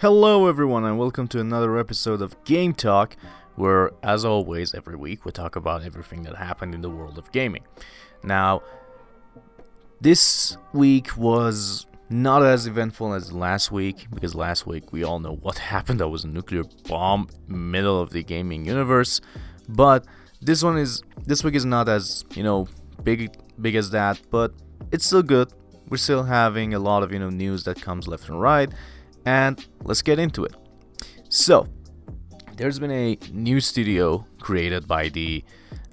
Hello, everyone, and welcome to another episode of Game Talk, where, as always, every week we talk about everything that happened in the world of gaming. Now, this week was not as eventful as last week because last week we all know what happened. That was a nuclear bomb middle of the gaming universe, but this one is this week is not as you know big big as that, but it's still good. We're still having a lot of you know news that comes left and right, and let's get into it. So, there's been a new studio created by the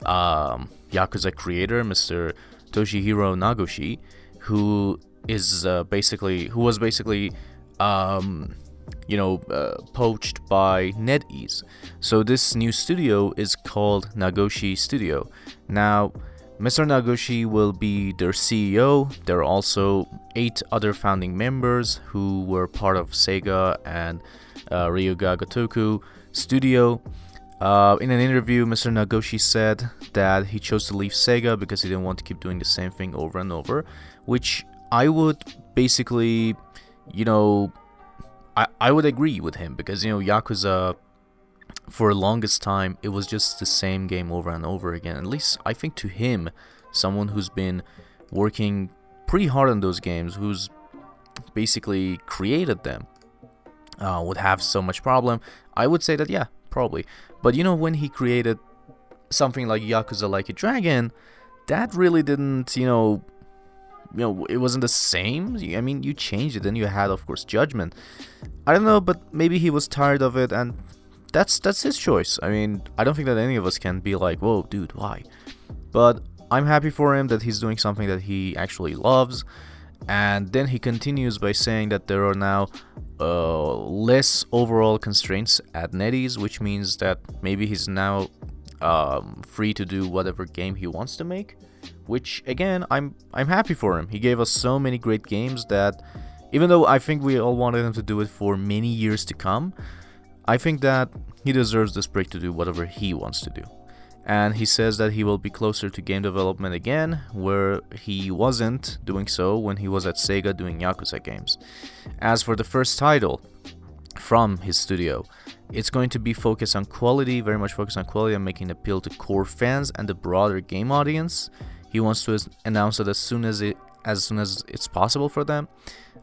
um, Yakuza creator, Mr. Toshihiro Nagoshi, who is uh, basically who was basically um, you know uh, poached by NetEase. So this new studio is called Nagoshi Studio. Now, Mr. Nagoshi will be their CEO. There are also eight other founding members who were part of Sega and uh, Ryu Ga Gotoku Studio. Uh, in an interview, Mr. Nagoshi said that he chose to leave Sega because he didn't want to keep doing the same thing over and over, which I would basically, you know, I, I would agree with him because, you know, Yakuza, for the longest time, it was just the same game over and over again. At least I think to him, someone who's been working pretty hard on those games, who's basically created them, uh, would have so much problem. I would say that, yeah, probably. But you know, when he created something like Yakuza Like a Dragon, that really didn't, you know, you know, it wasn't the same. I mean, you changed it, and you had, of course, Judgment. I don't know, but maybe he was tired of it, and that's that's his choice. I mean, I don't think that any of us can be like, "Whoa, dude, why?" But I'm happy for him that he's doing something that he actually loves. And then he continues by saying that there are now uh, less overall constraints at NetEase, which means that maybe he's now um, free to do whatever game he wants to make. Which again, I'm I'm happy for him. He gave us so many great games that, even though I think we all wanted him to do it for many years to come, I think that he deserves this break to do whatever he wants to do. And he says that he will be closer to game development again, where he wasn't doing so when he was at Sega doing Yakuza games. As for the first title from his studio, it's going to be focused on quality, very much focused on quality and making an appeal to core fans and the broader game audience. He wants to announce it as soon as it as soon as it's possible for them.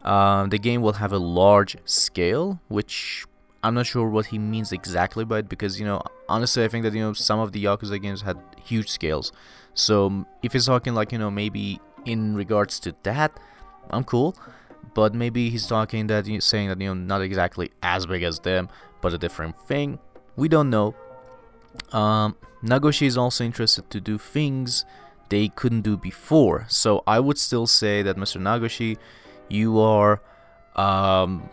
Um, the game will have a large scale, which I'm not sure what he means exactly by it because you know honestly I think that you know some of the Yakuza games had huge scales. So if he's talking like you know maybe in regards to that, I'm cool. But maybe he's talking that you saying that you know not exactly as big as them, but a different thing. We don't know. Um, Nagoshi is also interested to do things they couldn't do before. So I would still say that Mr. Nagoshi, you are um,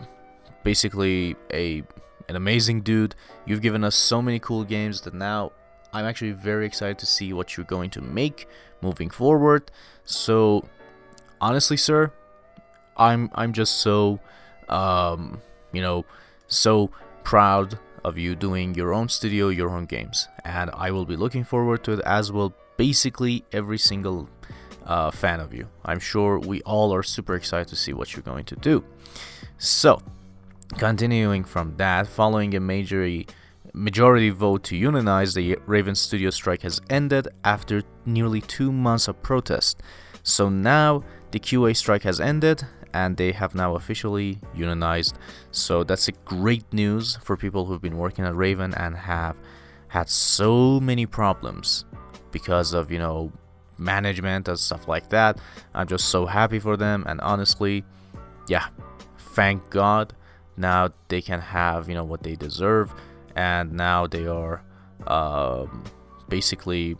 basically a an amazing dude. You've given us so many cool games that now I'm actually very excited to see what you're going to make moving forward. So honestly, sir, I'm I'm just so um, you know so proud of you doing your own studio, your own games, and I will be looking forward to it as well. basically every single uh, fan of you. I'm sure we all are super excited to see what you're going to do. So, continuing from that, following a major majority vote to unionize, the Raven Studio strike has ended after nearly two months of protest. So now the QA strike has ended and they have now officially unionized. So that's a great news for people who've been working at Raven and have had so many problems because of, you know, management and stuff like that. I'm just so happy for them and honestly, yeah, thank God now they can have, you know, what they deserve and now they are um, basically you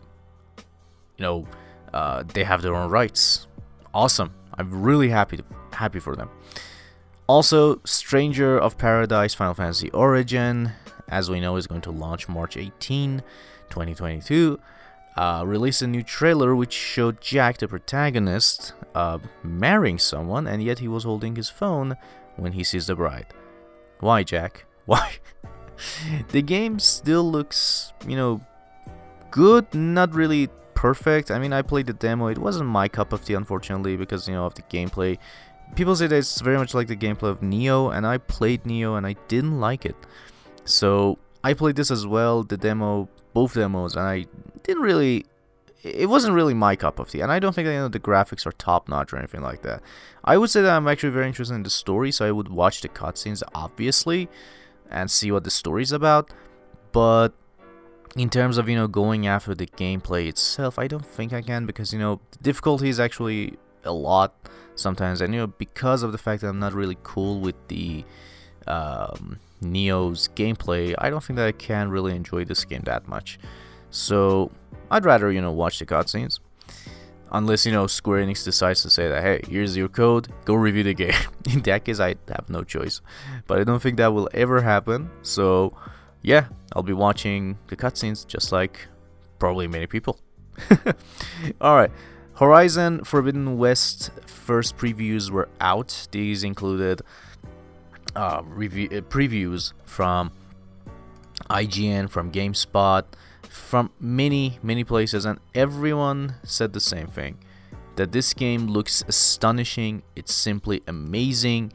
know uh, they have their own rights. Awesome. I'm really happy to, happy for them. Also stranger of paradise final fantasy origin as we know is going to launch march 18 2022 uh, released a new trailer which showed jack the protagonist uh, marrying someone and yet he was holding his phone when he sees the bride why jack why the game still looks, you know, good, not really perfect. I mean, I played the demo. It wasn't my cup of tea, unfortunately, because you know of the gameplay people say that it's very much like the gameplay of Nioh, and I played Nioh and I didn't like it. So I played this as well, the demo, both demos, and I didn't really. It wasn't really my cup of tea, and I don't think you know, the graphics are top notch or anything like that. I would say that I'm actually very interested in the story, so I would watch the cutscenes, obviously, and see what the story's about. But in terms of you know going after the gameplay itself, I don't think I can because you know the difficulty is actually a lot sometimes, and you know because of the fact that I'm not really cool with the um, Nioh's gameplay, I don't think that I can really enjoy this game that much. So I'd rather you know watch the cutscenes, unless you know Square Enix decides to say that hey, here's your code, go review the game. In that case, I have no choice, but I don't think that will ever happen. So yeah, I'll be watching the cutscenes just like probably many people. Alright, Horizon Forbidden West first previews were out. These included uh, review, uh, previews from IGN, from GameSpot, from many, many places, and everyone said the same thing that this game looks astonishing, it's simply amazing,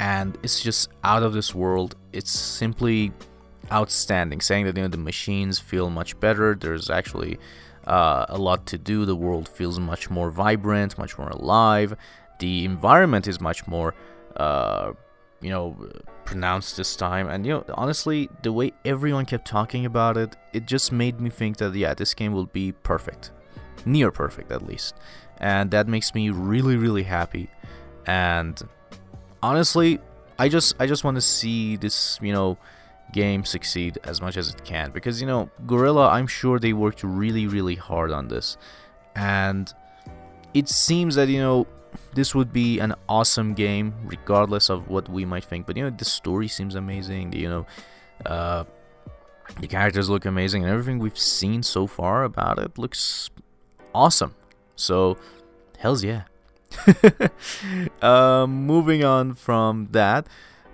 and it's just out of this world. It's simply outstanding, saying that you know the machines feel much better. There's actually uh, a lot to do. The world feels much more vibrant, much more alive. The environment is much more, uh, you know, pronounced this time. And you know, honestly, the way everyone kept talking about it, it just made me think that yeah, this game will be perfect, near perfect at least, and that makes me really, really happy. And honestly, I just I just want to see this, you know game succeed as much as it can because you know Guerrilla I'm sure they worked really really hard on this and it seems that you know this would be an awesome game regardless of what we might think. But you know the story seems amazing you know uh, the characters look amazing and everything we've seen so far about it looks awesome. So hells yeah. Uh, moving on from that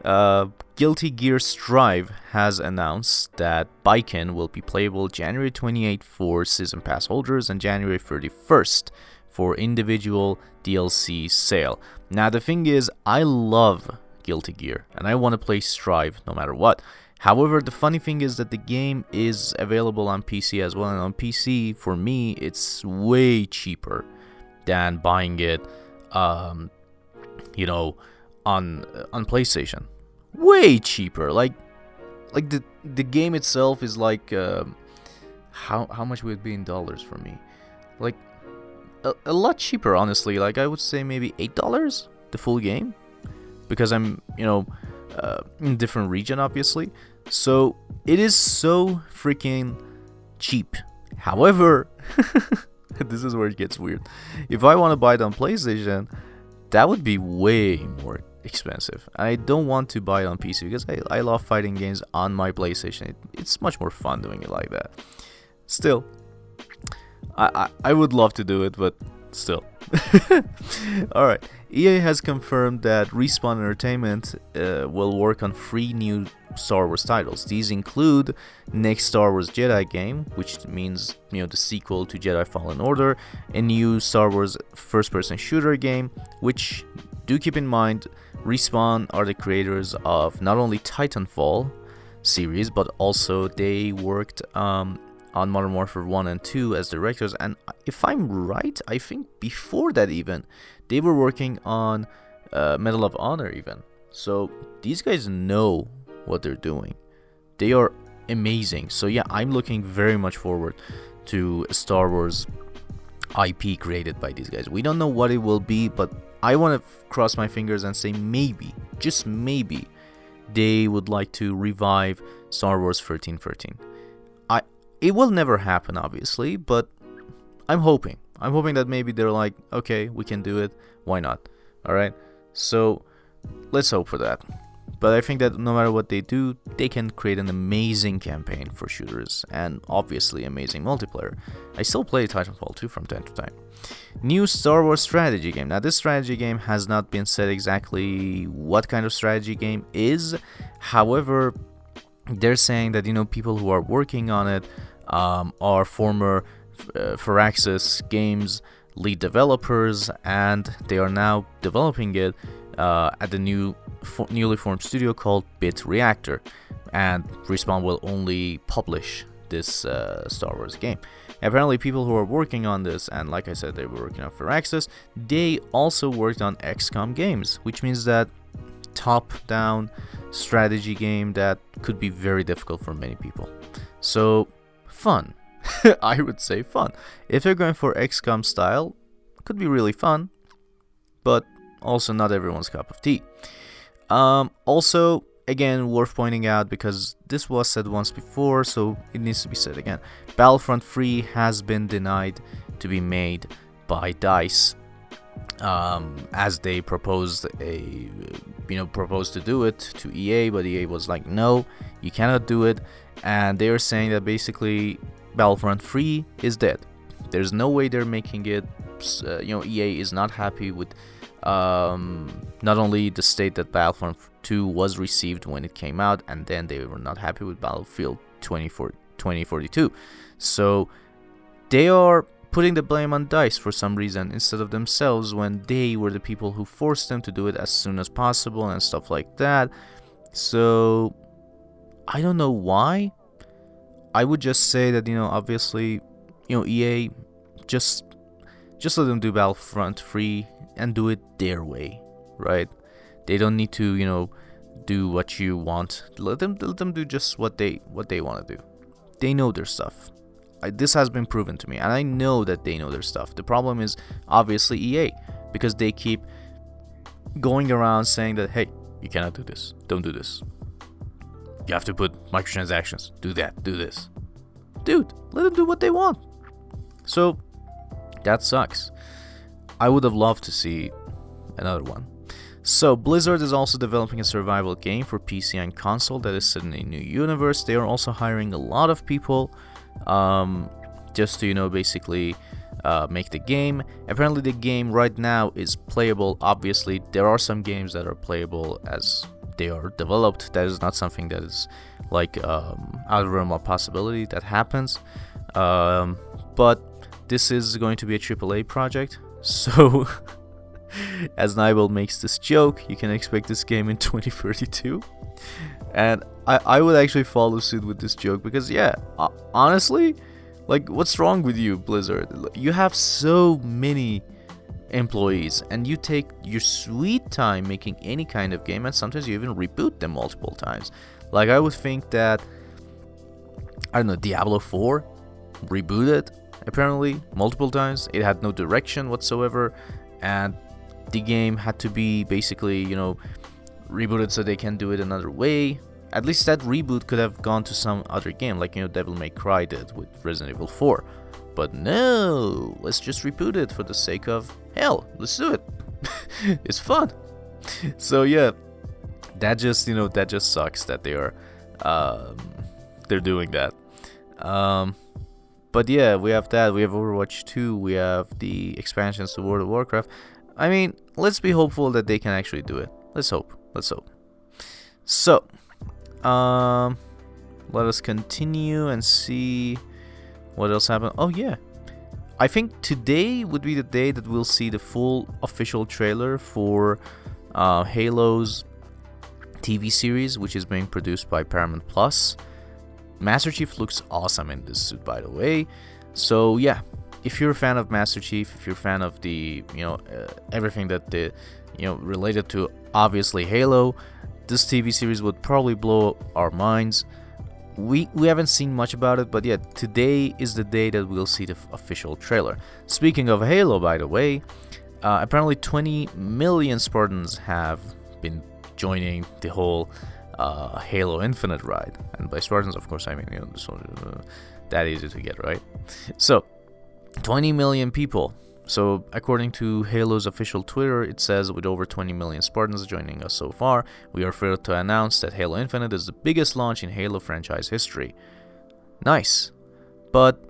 uh, Guilty Gear Strive has announced that Baiken will be playable January 28 for Season Pass holders and January 31st for individual DLC sale. Now, the thing is, I love Guilty Gear and I want to play Strive no matter what. However, the funny thing is that the game is available on PC as well, and on PC, for me, it's way cheaper than buying it, um, you know, on on PlayStation way cheaper. Like like the the game itself is like uh, how how much would it be in dollars for me? Like a, a lot cheaper, honestly. Like I would say maybe eight dollars the full game because I'm you know uh, in different region obviously. So it is so freaking cheap. However, this is where it gets weird. If I want to buy it on PlayStation, that would be way more expensive. I don't want to buy it on PC because I, I love fighting games on my PlayStation. It, it's much more fun doing it like that. Still, I, I, I would love to do it, but still. Alright, EA has confirmed that Respawn Entertainment uh, will work on three new Star Wars titles. These include next Star Wars Jedi game, which means you know the sequel to Jedi Fallen Order, a new Star Wars first-person shooter game, which do keep in mind Respawn are the creators of not only Titanfall series, but also they worked um, on Modern Warfare 1 and 2 as directors. And if I'm right, I think before that, even they were working on uh, Medal of Honor, even. So these guys know what they're doing. They are amazing. So yeah, I'm looking very much forward to Star Wars IP created by these guys. We don't know what it will be, but I want to cross my fingers and say maybe, just maybe, they would like to revive Star Wars 1313. It will never happen obviously, but I'm hoping. I'm hoping that maybe they're like, okay, we can do it. Why not? All right. So let's hope for that. But I think that no matter what they do, they can create an amazing campaign for shooters and obviously amazing multiplayer. I still play Titanfall 2 from time to time. New Star Wars strategy game. Now, this strategy game has not been said exactly what kind of strategy game is. However, they're saying that you know people who are working on it um, are former uh, Firaxis Games lead developers, and they are now developing it uh, at the new fo- newly formed studio called Bit Reactor, and Respawn will only publish this uh, Star Wars game. Apparently, people who are working on this, and like I said, they were working on Firaxis, they also worked on XCOM games, which means that top-down strategy game that could be very difficult for many people. So, fun. I would say fun. If they're going for XCOM style, could be really fun, but also not everyone's cup of tea. Um, also, again, worth pointing out because this was said once before, so it needs to be said again. Battlefront 3 has been denied to be made by DICE. Um, as they proposed a, you know, proposed to do it to EA, but EA was like, no, you cannot do it, and they are saying that basically Battlefront 3 is dead. There's no way they're making it. Uh, you know, EA is not happy with um, not only the state that Battlefront 2 was received when it came out, and then they were not happy with Battlefield 2042. So they are putting the blame on DICE for some reason instead of themselves when they were the people who forced them to do it as soon as possible and stuff like that. So I don't know why. I would just say that, you know, obviously, you know, EA just just let them do Battlefront 3 and do it their way, right? They don't need to, you know, do what you want. Let them let them do just what they what they want to do. They know their stuff. I, this has been proven to me, and I know that they know their stuff. The problem is obviously EA because they keep going around saying that hey, you cannot do this. Don't do this. You have to put microtransactions. Do that. Do this. Dude, let them do what they want. So that sucks. I would have loved to see another one. So, Blizzard is also developing a survival game for PC and console that is set in a new universe. They are also hiring a lot of people um, just to, you know, basically uh, make the game. Apparently, the game right now is playable. Obviously, there are some games that are playable as they are developed. That is not something that is like um, out of realm of possibility that happens. Um, but this is going to be a AAA project, so, as Nibel makes this joke, you can expect this game in 2032. And I, I would actually follow suit with this joke because, yeah, uh, honestly, like, what's wrong with you, Blizzard? You have so many employees and you take your sweet time making any kind of game, and sometimes you even reboot them multiple times. Like, I would think that, I don't know, Diablo 4 rebooted apparently multiple times. It had no direction whatsoever, and the game had to be basically, you know, rebooted so they can do it another way. At least that reboot could have gone to some other game, like you know, Devil May Cry did with Resident Evil 4. But no, let's just reboot it for the sake of hell. Let's do it. it's fun. So yeah, that just you know that just sucks that they are um, they're doing that. Um, but yeah, we have that. We have Overwatch 2. We have the expansions to World of Warcraft. I mean, let's be hopeful that they can actually do it. Let's hope. Let's hope. So, um, let us continue and see what else happened. Oh yeah, I think today would be the day that we'll see the full official trailer for uh, Halo's TV series, which is being produced by Paramount Plus. Master Chief looks awesome in this suit, by the way. So yeah, if you're a fan of Master Chief, if you're a fan of the you know uh, everything that the you know related to obviously Halo, this TV series would probably blow our minds. We we haven't seen much about it, but yeah, today is the day that we'll see the f- official trailer. Speaking of Halo, by the way, uh, apparently 20 million Spartans have been joining the whole uh, Halo Infinite ride. And by Spartans, of course, I mean, you know, so, uh, that easy to get, right? So, 20 million people. So, according to Halo's official Twitter, it says with over 20 million Spartans joining us so far, we are thrilled to announce that Halo Infinite is the biggest launch in Halo franchise history. Nice. But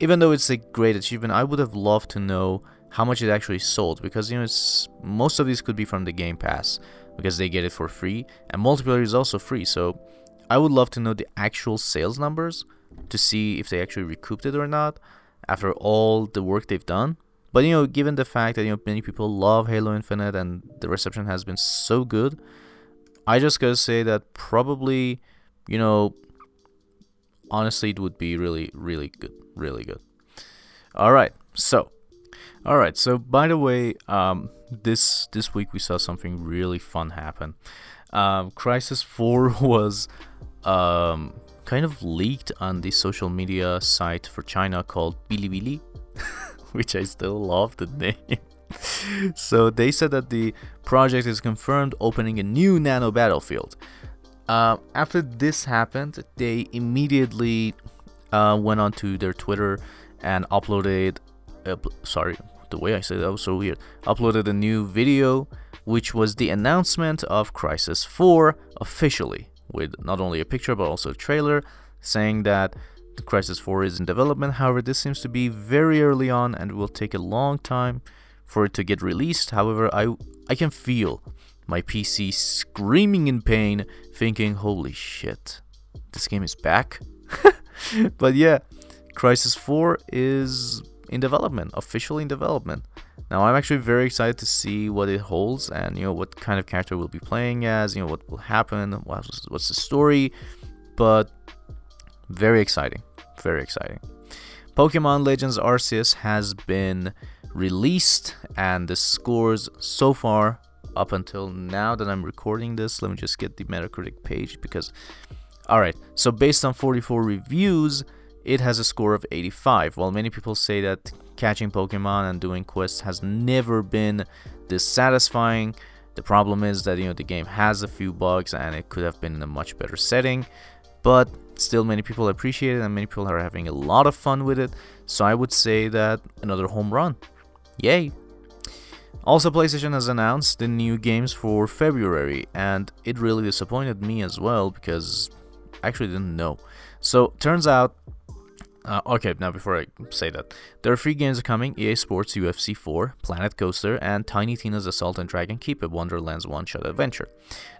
even though it's a great achievement, I would have loved to know how much it actually sold because you know most of these could be from the Game Pass because they get it for free, and multiplayer is also free. So I would love to know the actual sales numbers to see if they actually recouped it or not after all the work they've done. But you know, given the fact that you know many people love Halo Infinite and the reception has been so good, I just gotta say that probably, you know, honestly, it would be really, really good, really good. All right, so, all right, so by the way, um, this this week we saw something really fun happen. Um, Crysis Four was um kind of leaked on the social media site for China called Bilibili, which I still love the name. so they said that the project is confirmed opening a new nano battlefield. Uh, after this happened, they immediately uh, went onto their Twitter and uploaded. Uh, sorry, the way I said that was so weird. Uploaded a new video, which was the announcement of Crysis 4 officially with not only a picture but also a trailer saying that the Crysis 4 is in development. However, this seems to be very early on and will take a long time for it to get released. However, I I can feel my PC screaming in pain, thinking, "Holy shit, this game is back." but yeah, Crysis 4 is in development, officially in development. Now I'm actually very excited to see what it holds and you know what kind of character we'll be playing as, you know what will happen, what's, what's the story, but very exciting, very exciting. Pokemon Legends Arceus has been released and the scores so far up until now that I'm recording this, let me just get the Metacritic page because alright, so based on 44 reviews, it has a score of 85. While many people say that catching Pokemon and doing quests has never been this satisfying, the problem is that you know the game has a few bugs and it could have been in a much better setting, but still many people appreciate it and many people are having a lot of fun with it. So I would say that another home run. Yay! Also, PlayStation has announced the new games for February, and it really disappointed me as well because I actually didn't know. So, turns out uh, okay, now before I say that, there are three games coming EA Sports UFC 4, Planet Coaster, and Tiny Tina's Assault and Dragon Keep a Wonderland's one shot adventure.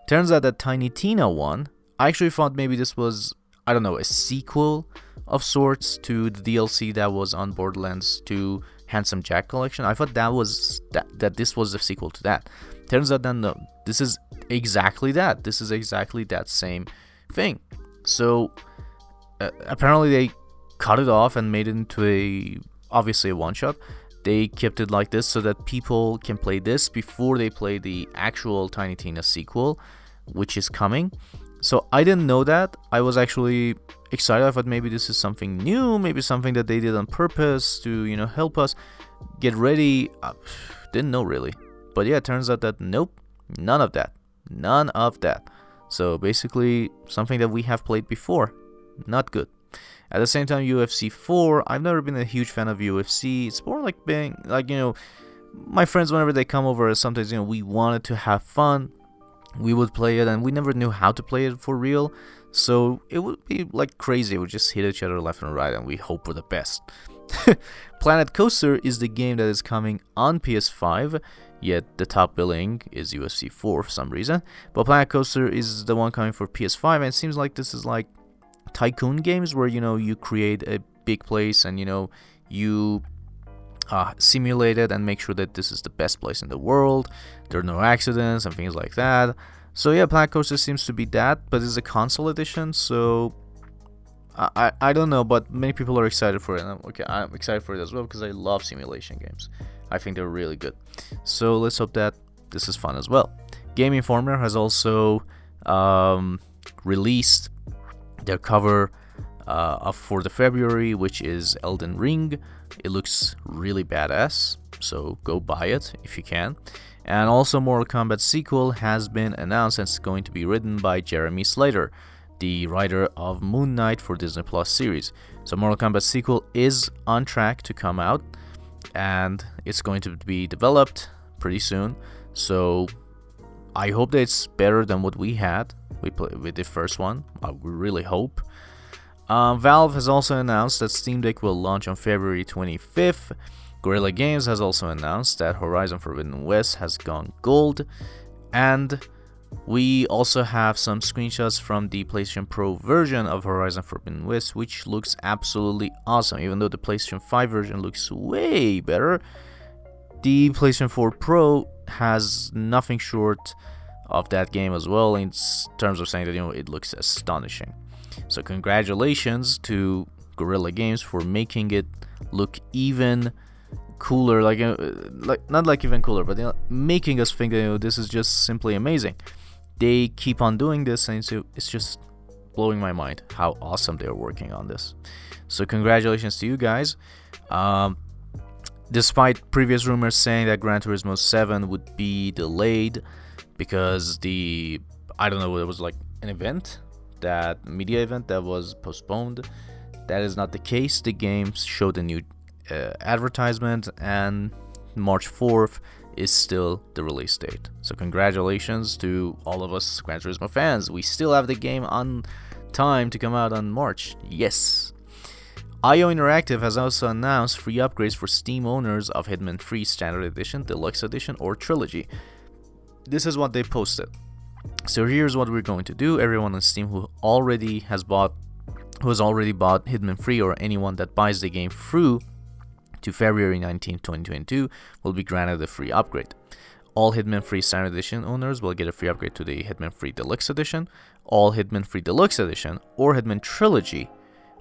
Turns out that Tiny Tina one, I actually thought maybe this was, I don't know, a sequel of sorts to the DLC that was on Borderlands 2 Handsome Jack collection. I thought that was that, that this was a sequel to that. Turns out that no, this is exactly that. This is exactly that same thing. So uh, apparently they cut it off and made it into a obviously a one shot. They kept it like this so that people can play this before they play the actual Tiny Tina sequel, which is coming. So I didn't know that. I was actually excited. I thought maybe this is something new, maybe something that they did on purpose to, you know, help us get ready. Uh, didn't know really. But yeah, it turns out that nope, none of that. None of that. So basically, something that we have played before. Not good. At the same time, UFC 4, I've never been a huge fan of UFC. It's more like being, like, you know, my friends, whenever they come over, sometimes, you know, we wanted to have fun. We would play it, and we never knew how to play it for real. So it would be like crazy. We just hit each other left and right, and we hope for the best. Planet Coaster is the game that is coming on PS5, yet the top billing is UFC 4 for some reason. But Planet Coaster is the one coming for PS5, and it seems like this is like tycoon games where you know you create a big place and you know you uh, simulate it and make sure that this is the best place in the world. There are no accidents and things like that. So yeah, Planet Coaster seems to be that, but it's a console edition, so I, I, I don't know, but many people are excited for it. Okay, I'm excited for it as well because I love simulation games. I think they're really good. So let's hope that this is fun as well. Game Informer has also um, released their cover uh, for the February, which is Elden Ring. It looks really badass, so go buy it if you can. And also, Mortal Kombat sequel has been announced and it's going to be written by Jeremy Slater, the writer of Moon Knight for Disney Plus series. So, Mortal Kombat sequel is on track to come out and it's going to be developed pretty soon. So, I hope that it's better than what we had we play with the first one. I really hope. Um, Valve has also announced that Steam Deck will launch on February 25th. Guerrilla Games has also announced that Horizon Forbidden West has gone gold. And we also have some screenshots from the PlayStation Pro version of Horizon Forbidden West, which looks absolutely awesome. Even though the PlayStation 5 version looks way better, the PlayStation 4 Pro has nothing short of that game as well in terms of saying that you know it looks astonishing. So congratulations to Guerrilla Games for making it look even cooler, like uh, like not like even cooler, but making us think that you know, this is just simply amazing. They keep on doing this, and it's just blowing my mind how awesome they're working on this. So congratulations to you guys. Um, despite previous rumors saying that Gran Turismo 7 would be delayed because the I don't know it was like an event that media event that was postponed. That is not the case. The game showed a new uh, advertisement, and March 4th is still the release date. So congratulations to all of us Gran Turismo fans. We still have the game on time to come out on March. Yes. IO Interactive has also announced free upgrades for Steam owners of Hitman 3 Standard Edition, Deluxe Edition, or Trilogy. This is what they posted. So here's what we're going to do. Everyone on Steam who already has bought who has already bought Hitman 3 or anyone that buys the game through to February 19, 2022 will be granted a free upgrade. All Hitman 3 Standard Edition owners will get a free upgrade to the Hitman 3 Deluxe Edition. All Hitman 3 Deluxe Edition or Hitman Trilogy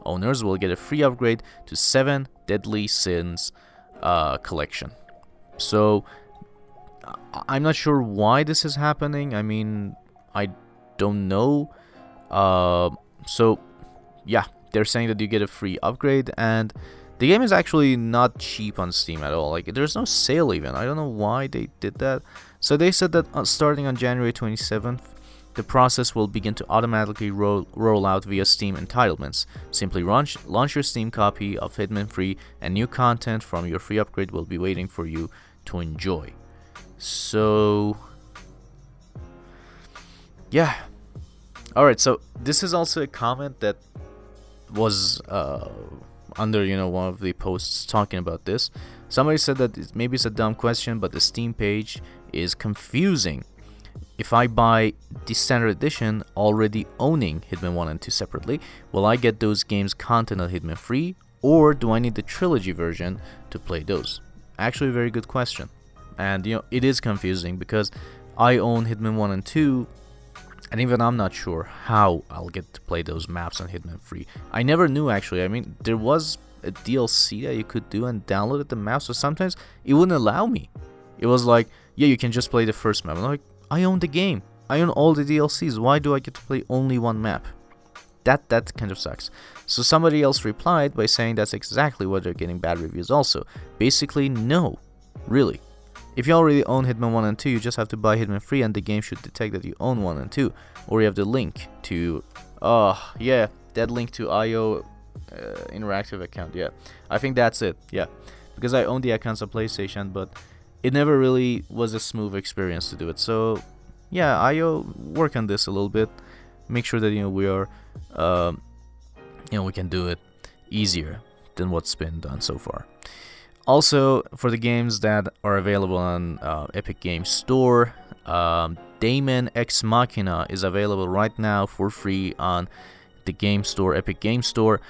owners will get a free upgrade to 7 Deadly Sins uh, collection. So, I'm not sure why this is happening. I mean, I don't know. Uh, so, yeah, they're saying that you get a free upgrade, and the game is actually not cheap on Steam at all. Like, there's no sale even. I don't know why they did that. So they said that uh, starting on January 27th, the process will begin to automatically roll, roll out via Steam entitlements. Simply launch, launch your Steam copy of Hitman 3, and new content from your free upgrade will be waiting for you to enjoy. So, yeah. Alright, so this is also a comment that was uh, under you know one of the posts talking about this. Somebody said that maybe it's a dumb question, but the Steam page is confusing. If I buy the standard edition, already owning Hitman 1 and 2 separately, will I get those games' content on Hitman 3, or do I need the trilogy version to play those? Actually, very good question. And you know, it is confusing because I own Hitman 1 and 2 and even I'm not sure how I'll get to play those maps on Hitman 3. I never knew actually. I mean, there was a DLC that you could do and download the maps, but sometimes it wouldn't allow me. It was like, yeah, you can just play the first map. I'm like, I own the game. I own all the DLCs. Why do I get to play only one map? That that kind of sucks. So somebody else replied by saying that's exactly why they're getting bad reviews also. Basically, no. Really. If you already own Hitman 1 and 2, you just have to buy Hitman 3 and the game should detect that you own 1 and 2. Or you have the link to, oh, yeah, that link to IO uh, interactive account, yeah. I think that's it, yeah. Because I own the accounts of PlayStation, but it never really was a smooth experience to do it. So, yeah, IO, work on this a little bit. Make sure that, you know, we are, um, you know, we can do it easier than what's been done so far. Also, for the games that are available on uh, Epic Games Store, um, Daemon X Machina is available right now for free on the Game Store, Epic Game Store,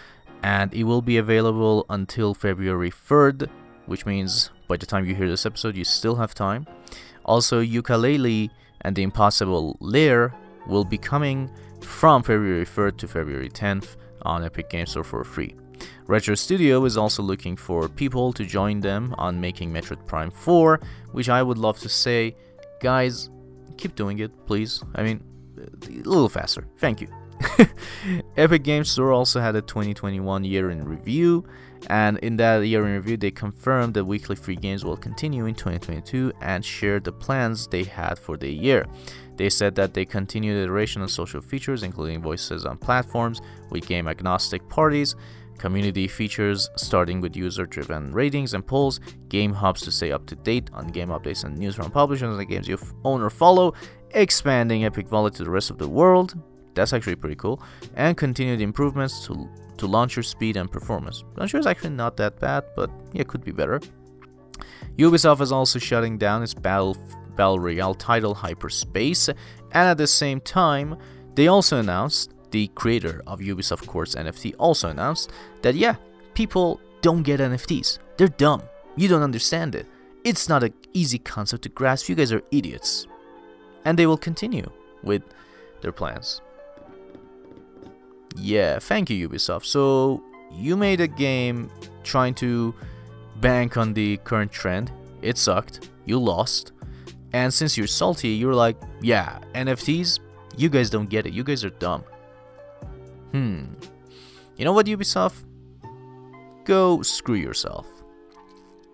and it will be available until February 3rd, which means by the time you hear this episode, you still have time. Also, Yooka-Laylee and the Impossible Lair will be coming from February 3rd to February 10th on Epic Games Store for free. Retro Studio is also looking for people to join them on making Metroid Prime 4, which I would love to say, guys, keep doing it, please. I mean, a little faster. Thank you. Epic Games Store also had a 2021 year in review, and in that year in review, they confirmed that weekly free games will continue in 2022 and shared the plans they had for the year. They said that they continue the iteration of social features, including voices on platforms with game agnostic parties, community features starting with user driven ratings and polls, game hubs to stay up to date on game updates and news from publishers and the games you own or follow, expanding Epic Wallet to the rest of the world. That's actually pretty cool. And continued improvements to, to launcher speed and performance. Launcher is actually not that bad, but yeah, could be better. Ubisoft is also shutting down its Battle, Battle Royale title Hyperspace, and at the same time, they also announced the creator of Ubisoft Quartz NFT, also announced that yeah, people don't get NFTs. They're dumb. You don't understand it. It's not an easy concept to grasp. You guys are idiots. And they will continue with their plans. Yeah, thank you, Ubisoft. So, you made a game trying to bank on the current trend. It sucked. You lost. And since you're salty, you're like, yeah, NFTs, you guys don't get it. You guys are dumb. Hmm. You know what, Ubisoft? Go screw yourself.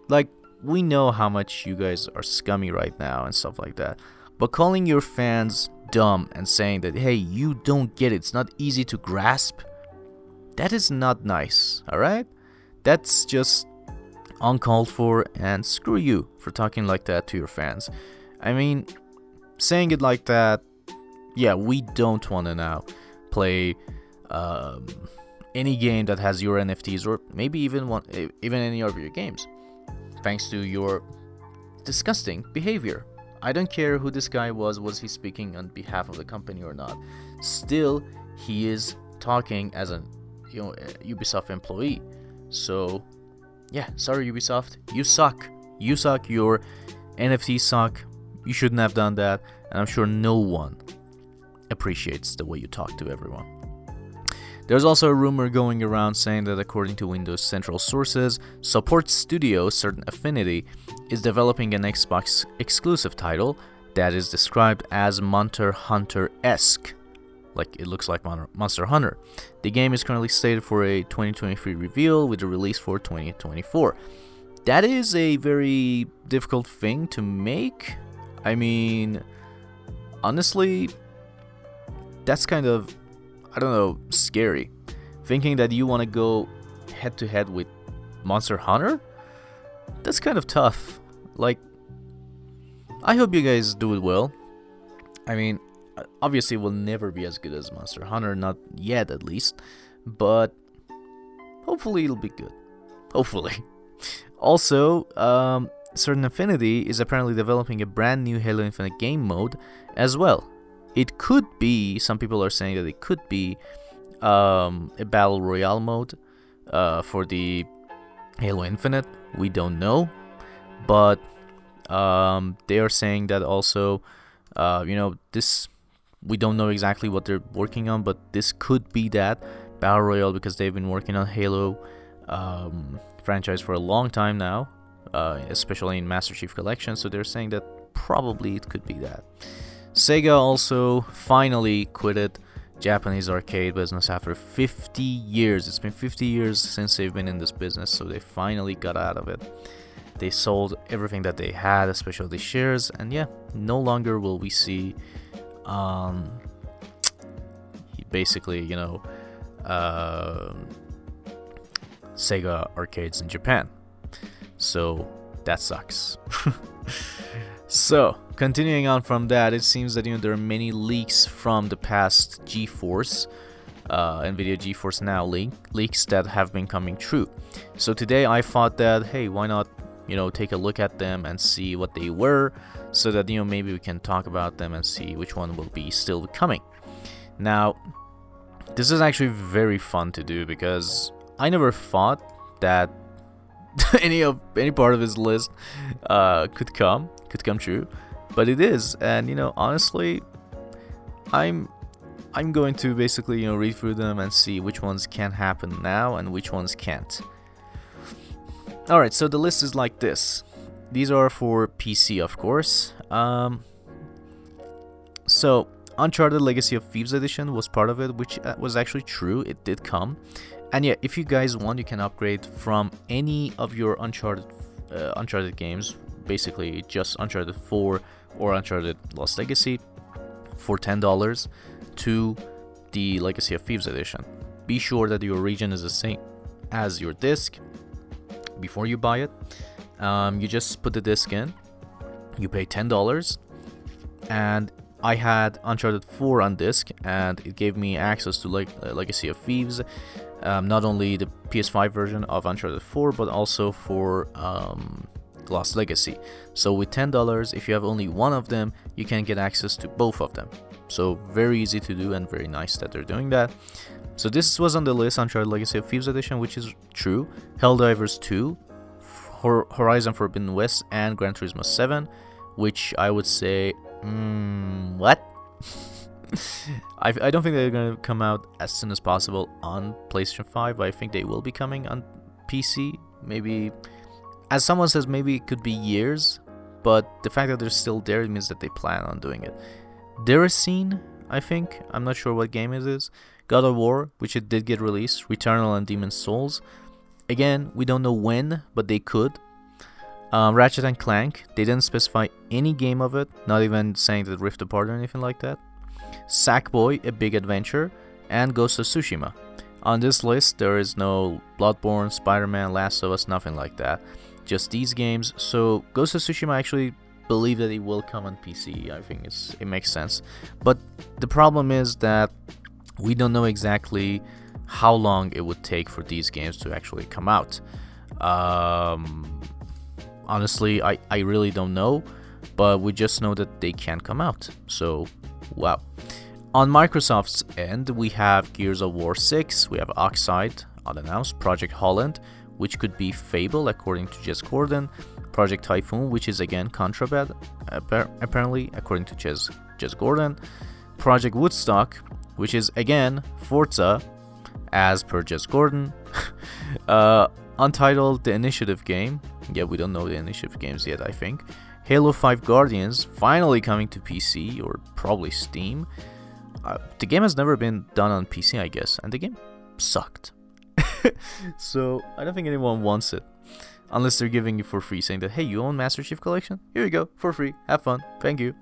Like, we know how much you guys are scummy right now and stuff like that. But calling your fans dumb and saying that, hey, you don't get it, it's not easy to grasp, that is not nice, alright? That's just uncalled for, and screw you for talking like that to your fans. I mean, saying it like that, yeah, we don't want to now play um, any game that has your NFTs, or maybe even one, even any of your games, thanks to your disgusting behavior. I don't care who this guy was, was he speaking on behalf of the company or not. Still, he is talking as a you know Ubisoft employee. So, yeah, sorry Ubisoft, you suck. You suck. Your NFTs suck. You shouldn't have done that, and I'm sure no one appreciates the way you talk to everyone. There's also a rumor going around saying that according to Windows Central sources, Support Studio Certain Affinity is developing an Xbox exclusive title that is described as Monster Hunter esque. Like it looks like Monster Hunter. The game is currently slated for a 2023 reveal with a release for 2024. That is a very difficult thing to make. I mean, honestly, that's kind of, I don't know, scary. Thinking that you want to go head to head with Monster Hunter? That's kind of tough. Like, I hope you guys do it well. I mean, obviously, will never be as good as Monster Hunter, not yet at least, but hopefully, it'll be good. Hopefully. Also, um, Certain Affinity is apparently developing a brand new Halo Infinite game mode as well. It could be, some people are saying that it could be um, a Battle Royale mode uh, for the Halo Infinite. We don't know but um, they are saying that also, uh, you know, this we don't know exactly what they're working on, but this could be that battle royale because they've been working on Halo um, franchise for a long time now, uh, especially in Master Chief Collection. So they're saying that probably it could be that. Sega also finally quitted Japanese arcade business after 50 years. It's been 50 years since they've been in this business, so they finally got out of it. They sold everything that they had, especially the shares, and yeah, no longer will we see um, basically, you know, uh, Sega arcades in Japan. So that sucks. so, continuing on from that, it seems that you know there are many leaks from the past GeForce, uh, NVIDIA GeForce Now leak, leaks that have been coming true. So today I thought that hey, why not you know take a look at them and see what they were so that you know maybe we can talk about them and see which one will be still coming now this is actually very fun to do because i never thought that any of any part of his list uh, could come could come true but it is and you know honestly i'm i'm going to basically you know read through them and see which ones can happen now and which ones can't Alright, so the list is like this. These are for PC, of course. Um, so, Uncharted Legacy of Thieves Edition was part of it, which uh, was actually true. It did come. And yeah, if you guys want, you can upgrade from any of your Uncharted uh, Uncharted games, basically just Uncharted 4 or Uncharted Lost Legacy, for $10 to the Legacy of Thieves Edition. Be sure that your region is the same as your disc before you buy it. Um, you just put the disc in, you pay $10, and I had Uncharted 4 on disc, and it gave me access to like uh, Legacy of Thieves, um, not only the PS5 version of Uncharted 4, but also for um, Lost Legacy. So with $10, if you have only one of them, you can get access to both of them. So very easy to do and very nice that they're doing that. So this was on the list, Uncharted Legacy of Thieves Edition, which is true. Helldivers 2, Horizon Forbidden West and Gran Turismo 7, which I would say, mm, what? I, I don't think they're going to come out as soon as possible on PlayStation 5, but I think they will be coming on PC. Maybe, as someone says, maybe it could be years, but the fact that they're still there means that they plan on doing it. Déraciné, I think, I'm not sure what game it is. God of War, which it did get released, Returnal and Demon's Souls. Again, we don't know when, but they could. Um, Ratchet and Clank, they didn't specify any game of it, not even saying that Rift Apart or anything like that. Sackboy: A Big Adventure, and Ghost of Tsushima. On this list, there is no Bloodborne, Spider-Man, Last of Us, nothing like that. Just these games. So Ghost of Tsushima actually believe that it will come on PC. I think it's it makes sense. But the problem is that we don't know exactly how long it would take for these games to actually come out. Um, honestly, I, I really don't know, but we just know that they can come out. So, wow. On Microsoft's end, we have Gears of War 6, we have Oxide, unannounced, Project Holland, which could be Fable according to Jez Corden, Project Typhoon, which is again Contraband, apparently according to Jez, Jez Corden, Project Woodstock, which is again Forza, as per Jez Corden, uh, Untitled The Initiative game. Yeah, we don't know the Initiative games yet, I think. Halo 5 Guardians finally coming to PC or probably Steam. Uh, the game has never been done on PC, I guess, and the game sucked. so I don't think anyone wants it. Unless they're giving you for free, saying that, hey, you own Master Chief Collection? Here you go, for free. Have fun. Thank you.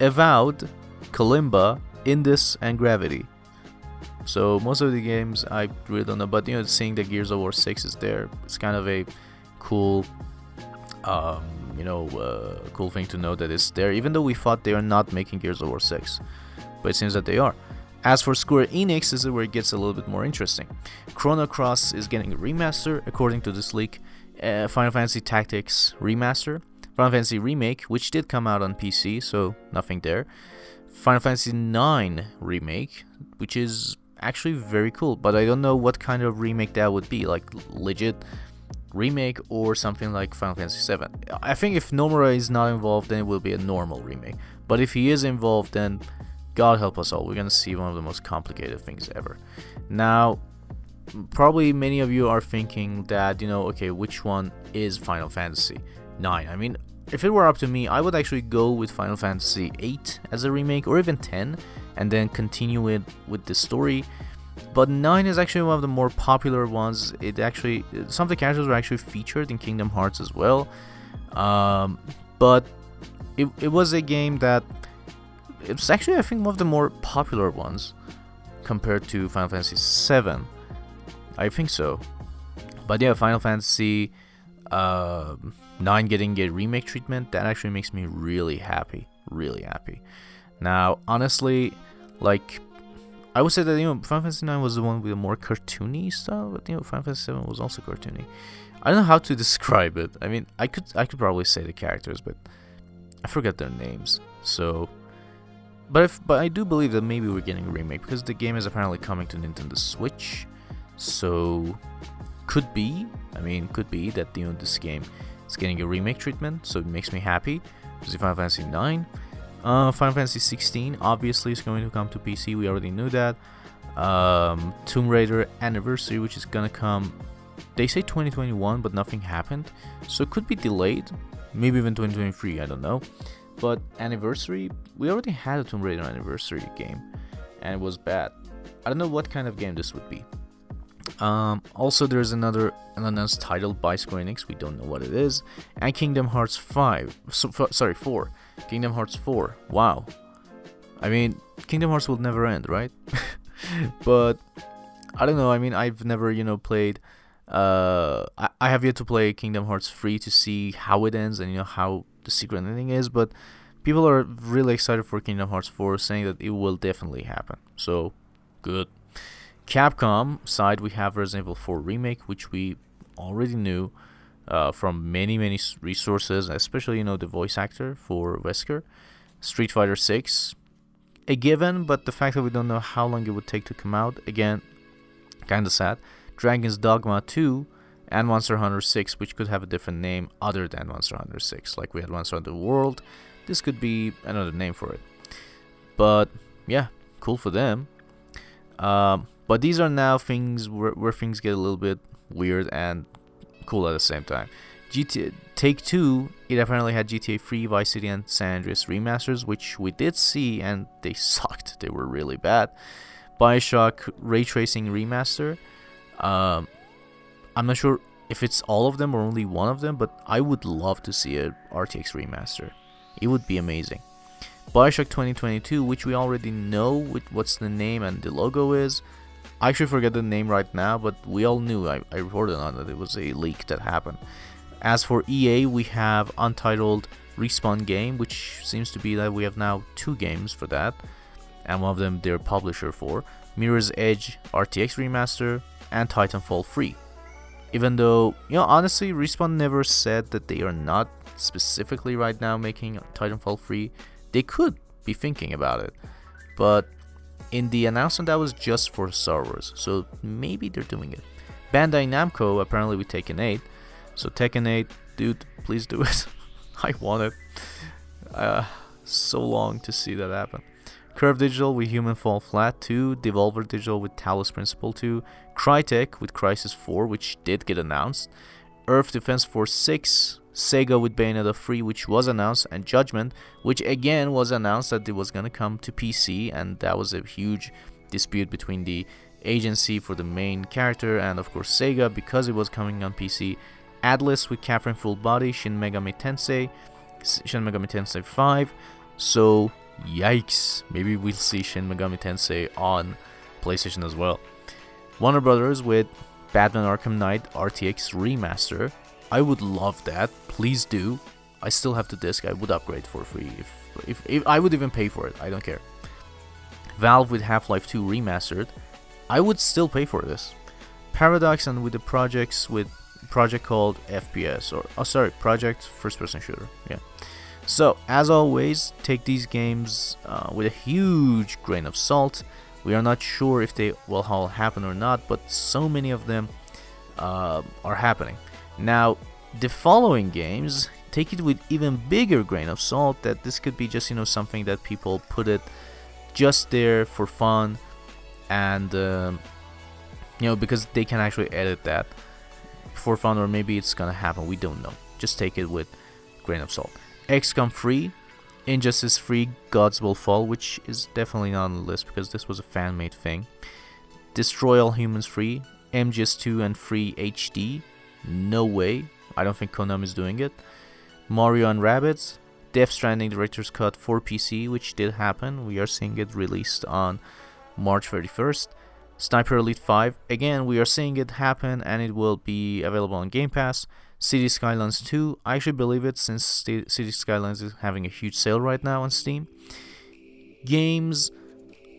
Avowed, Kalimba, Indus, and Gravity. So most of the games I really don't know, but you know, seeing that Gears of War 6 is there, it's kind of a cool, um, you know, uh, cool thing to know that it's there. Even though we thought they are not making Gears of War 6, but it seems that they are. As for Square Enix, this is where it gets a little bit more interesting. Chrono Cross is getting a remaster, according to this leak. Uh, Final Fantasy Tactics remaster, Final Fantasy Remake, which did come out on PC, so nothing there. Final Fantasy IX remake, which is actually very cool, but I don't know what kind of remake that would be, like legit remake or something like Final Fantasy VII. I think if Nomura is not involved, then it will be a normal remake. But if he is involved, then God help us all, we're gonna see one of the most complicated things ever. Now, probably many of you are thinking that, you know, okay, which one is Final Fantasy 9? I mean, if it were up to me, I would actually go with Final Fantasy 8 as a remake or even 10 and then continue it with the story. But 9 is actually one of the more popular ones. It actually some of the characters were actually featured in Kingdom Hearts as well. Um, but it, it was a game that it's actually I think one of the more popular ones compared to Final Fantasy 7. I think so. But yeah, Final Fantasy uh, 9 getting a remake treatment, that actually makes me really happy. Really happy. Now, honestly, like, I would say that, you know, Final Fantasy 9 was the one with a more cartoony style, but, you know, Final Fantasy 7 was also cartoony. I don't know how to describe it. I mean, I could I could probably say the characters, but I forgot their names. So, but if but I do believe that maybe we're getting a remake because the game is apparently coming to Nintendo Switch. So, could be. I mean, could be that you know this game is getting a remake treatment. So it makes me happy. Because Final Fantasy 9 uh, Final Fantasy 16 obviously is going to come to PC. We already knew that. Um, Tomb Raider Anniversary, which is gonna come. They say 2021, but nothing happened, so it could be delayed. Maybe even 2023. I don't know. But Anniversary, we already had a Tomb Raider Anniversary game, and it was bad. I don't know what kind of game this would be. Um, also, there's another unannounced title by Square Enix. We don't know what it is. And Kingdom Hearts 5. So, f- sorry, 4. Kingdom Hearts 4. Wow. I mean, Kingdom Hearts will never end, right? but I don't know. I mean, I've never, you know, played. Uh, I, I have yet to play Kingdom Hearts 3 to see how it ends and you know how the secret ending is. But people are really excited for Kingdom Hearts 4, saying that it will definitely happen. So, good. Capcom side, we have Resident Evil 4 Remake, which we already knew uh, from many, many resources, especially, you know, the voice actor for Wesker. Street Fighter 6, a given, but the fact that we don't know how long it would take to come out, again, kind of sad. Dragon's Dogma 2, and Monster Hunter 6, which could have a different name other than Monster Hunter 6. Like we had Monster Hunter World, this could be another name for it. But yeah, cool for them. Um, but these are now things where, where things get a little bit weird and cool at the same time. GTA Take Two, it apparently had GTA 3, Vice City, and San Andreas remasters, which we did see, and they sucked. They were really bad. Bioshock Ray Tracing remaster. Um, I'm not sure if it's all of them or only one of them, but I would love to see a RTX remaster. It would be amazing. Bioshock 2022, which we already know with what's the name and the logo is. I actually forget the name right now, but we all knew. I, I reported on it. It was a leak that happened. As for EA, we have Untitled Respawn game, which seems to be that we have now two games for that, and one of them their publisher for Mirror's Edge RTX remaster and Titanfall 3. Even though, you know, honestly, Respawn never said that they are not specifically right now making Titanfall 3. They could be thinking about it, but in the announcement that was just for Star Wars, so maybe they're doing it. Bandai Namco apparently with Tekken 8, so Tekken 8, dude, please do it. I want it. Uh, so long to see that happen. Curve Digital with Human Fall Flat 2, Devolver Digital with Talos Principle 2, Crytek with Crysis 4, which did get announced, Earth Defense Force 6, Sega with Bayonetta 3, which was announced, and Judgment, which again was announced that it was gonna come to PC, and that was a huge dispute between the agency for the main character and of course Sega because it was coming on PC. Atlus with Catherine Full Body, Shin Megami Tensei, Shin Megami Tensei 5. So yikes, maybe we'll see Shin Megami Tensei on PlayStation as well. Warner Brothers with Batman Arkham Knight RTX Remaster, I would love that. Please do. I still have the disc. I would upgrade for free. If, if, if I would even pay for it. I don't care. Valve with Half-Life 2 remastered. I would still pay for this. Paradox and with the projects with project called FPS or oh sorry, project first person shooter. Yeah. So as always, take these games uh, with a huge grain of salt. We are not sure if they will all happen or not, but so many of them uh, are happening. Now, the following games take it with even bigger grain of salt that this could be just you know something that people put it just there for fun and um, you know because they can actually edit that for fun or maybe it's gonna happen. We don't know. Just take it with grain of salt. Xcom 3 injustice 3 gods will fall which is definitely not on the list because this was a fan-made thing. Destroy all humans 3 mgs2 and 3 hd no way. I don't think Konami is doing it. Mario and Rabbids, Death Stranding Director's Cut for PC, which did happen. We are seeing it released on March 31st. Sniper Elite 5, again, we are seeing it happen and it will be available on Game Pass. City Skylines 2, I actually believe it since City Skylines is having a huge sale right now on Steam. Games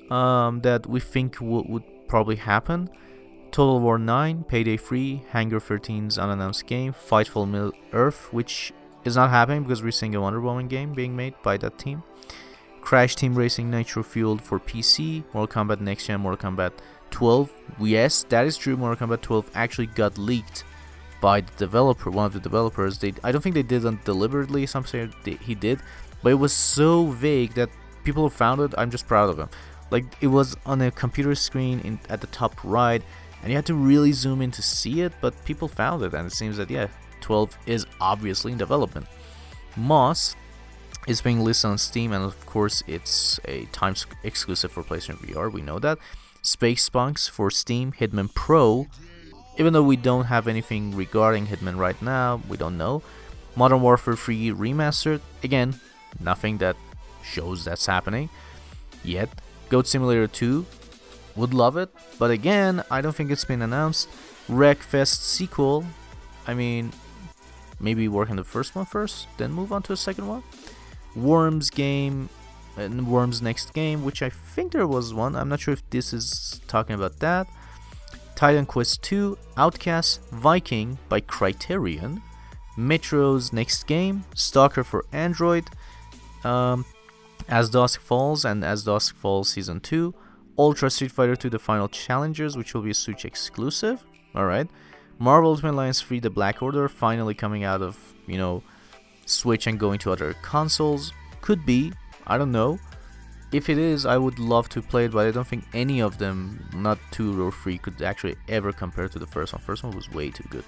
um, that we think w- would probably happen Total War 9, Payday 3, Hangar 13's unannounced game, Fightful Middle Earth, which is not happening because we're seeing a Wonder Woman game being made by that team. Crash Team Racing Nitro Fueled for PC, Mortal Kombat Next Gen, Mortal Kombat 12. Yes, that is true. Mortal Kombat 12 actually got leaked by the developer, one of the developers. They, I don't think they did it deliberately. Some say he did, but it was so vague that people found it. I'm just proud of him. Like it was on a computer screen in, at the top right and you had to really zoom in to see it, but people found it, and it seems that yeah, 12 is obviously in development. Moss is being listed on Steam, and of course, it's a time exclusive for PlayStation VR. We know that. Spacepunks for Steam, Hitman Pro. Even though we don't have anything regarding Hitman right now, we don't know. Modern Warfare 3 Remastered. Again, nothing that shows that's happening yet. Goat Simulator 2 would love it, but again, I don't think it's been announced. Wreckfest sequel, I mean, maybe work on the first one first, then move on to a second one. Worms game, and Worms next game, which I think there was one. I'm not sure if this is talking about that. Titan Quest 2, Outcast, Viking by Criterion, Metro's next game, Stalker for Android, um, As Dusk Falls and As Dusk Falls Season 2, Ultra Street Fighter 2 The Final Challengers, which will be a Switch exclusive. Alright. Marvel Ultimate Alliance 3 The Black Order finally coming out of, you know, Switch and going to other consoles. Could be, I don't know. If it is, I would love to play it, but I don't think any of them, not 2 or 3, could actually ever compare to the first one. First one was way too good.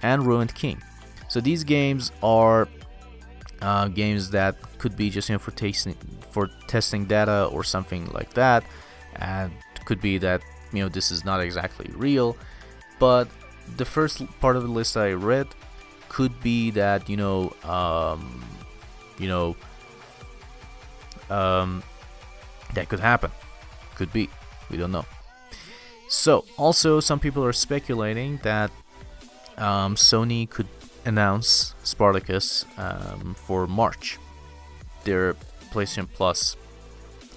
And Ruined King. So these games are uh, games that could be just you know for tasting for testing data or something like that, and could be that you know this is not exactly real, but the first part of the list I read could be that you know um, you know um, that could happen. Could be. We don't know. So, also, some people are speculating that um, Sony could announce Spartacus um, for March. Their PlayStation Plus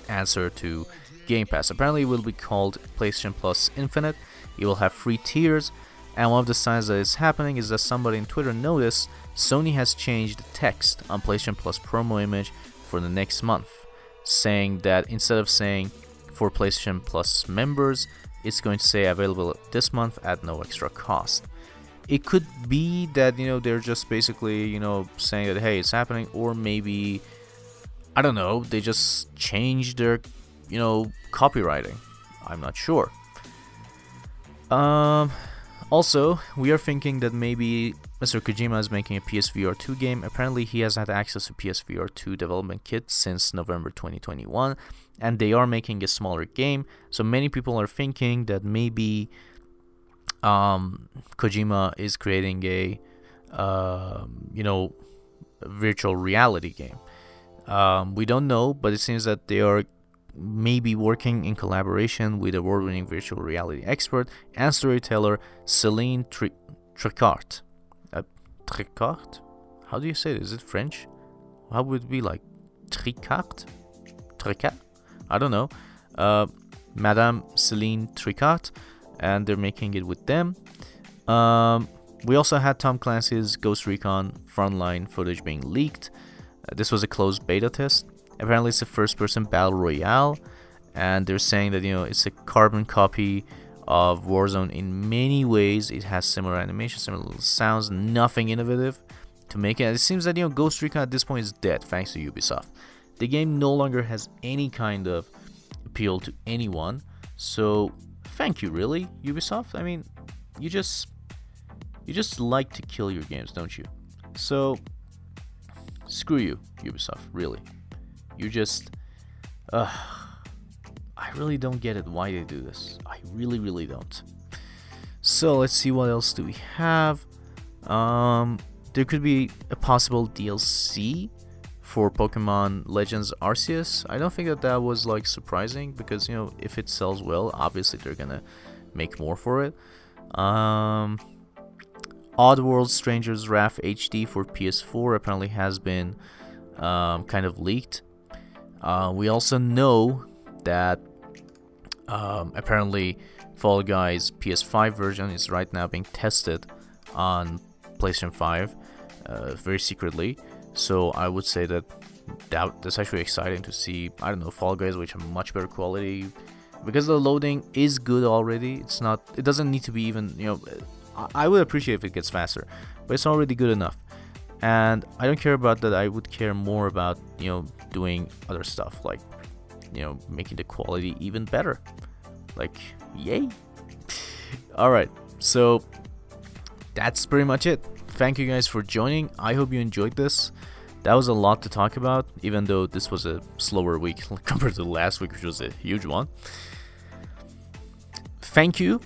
answer to Game Pass. Apparently, it will be called PlayStation Plus Infinite. It will have three tiers. And one of the signs that is happening is that somebody in Twitter noticed Sony has changed the text on PlayStation Plus promo image for the next month saying that instead of saying for PlayStation Plus members, it's going to say available this month at no extra cost. It could be that you know they're just basically you know saying that hey it's happening, or maybe I don't know they just changed their you know copywriting. I'm not sure. Um, also, we are thinking that maybe Mr. Kojima is making a PSVR 2 game. Apparently, he has had access to PSVR 2 development kit since November 2021, and they are making a smaller game. So many people are thinking that maybe um, Kojima is creating a, uh, you know, virtual reality game. Um, we don't know, but it seems that they are maybe working in collaboration with award-winning virtual reality expert and storyteller Celine Tri- Tricart. Uh, Tricart? How do you say it? Is it French? How would it be like Tricart? Tricart? I don't know. Uh, Madame Celine Tricart, and they're making it with them. Um, we also had Tom Clancy's Ghost Recon Frontline footage being leaked. Uh, this was a closed beta test. Apparently, it's a first person battle royale, and they're saying that you know it's a carbon copy of Warzone in many ways. It has similar animations, similar sounds, nothing innovative to make it. it seems that you know Ghost Recon at this point is dead thanks to Ubisoft. The game no longer has any kind of appeal to anyone. So thank you, really, Ubisoft. I mean, you just you just like to kill your games, don't you? So screw you, Ubisoft. Really. You just, uh, I really don't get it why they do this. I really, really don't. So let's see what else do we have. Um, there could be a possible DLC for Pokemon Legends Arceus. I don't think that that was like surprising because you know if it sells well, obviously they're gonna make more for it. Um, Oddworld Strangers Wrath HD for PS4 apparently has been um, kind of leaked. Uh, we also know that um, apparently Fall Guys PS5 version is right now being tested on PlayStation 5 uh, very secretly. So I would say that, that that's actually exciting to see. I don't know Fall Guys which are much better quality because the loading is good already. It's not. It doesn't need to be even. You know, I, I would appreciate if it gets faster, but it's already good enough and I don't care about that. I would care more about you know doing other stuff like you know making the quality even better. Like yay! All right, so that's pretty much it. Thank you guys for joining. I hope you enjoyed this. That was a lot to talk about, even though this was a slower week compared to last week, which was a huge one. Thank you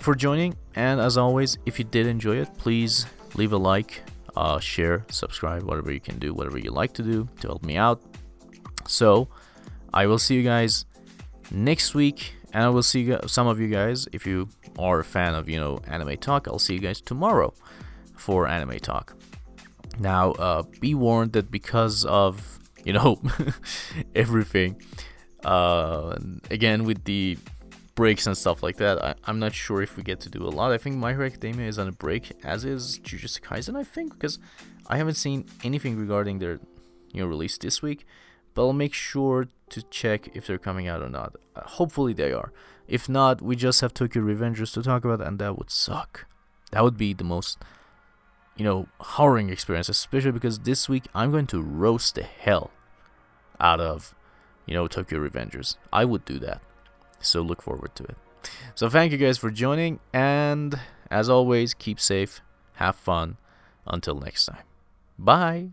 for joining, and as always, if you did enjoy it, please leave a like, uh, share, subscribe, whatever you can do, whatever you like to do to help me out. So, I will see you guys next week, and I will see you, some of you guys if you are a fan of you know anime talk. I'll see you guys tomorrow for anime talk. Now, uh, be warned that because of you know everything, uh, again with the breaks and stuff like that. I, am not sure if we get to do a lot. I think My Hero Academia is on a break, as is Jujutsu Kaisen, I think, because I haven't seen anything regarding their you know release this week. But I'll make sure to check if they're coming out or not. Uh, hopefully they are. If not, we just have Tokyo Revengers to talk about, and that would suck. That would be the most, you know, harrowing experience, especially because this week I'm going to roast the hell out of, you know, Tokyo Revengers. I would do that. So look forward to it. So thank you guys for joining, and as always, keep safe, have fun. Until next time. Bye.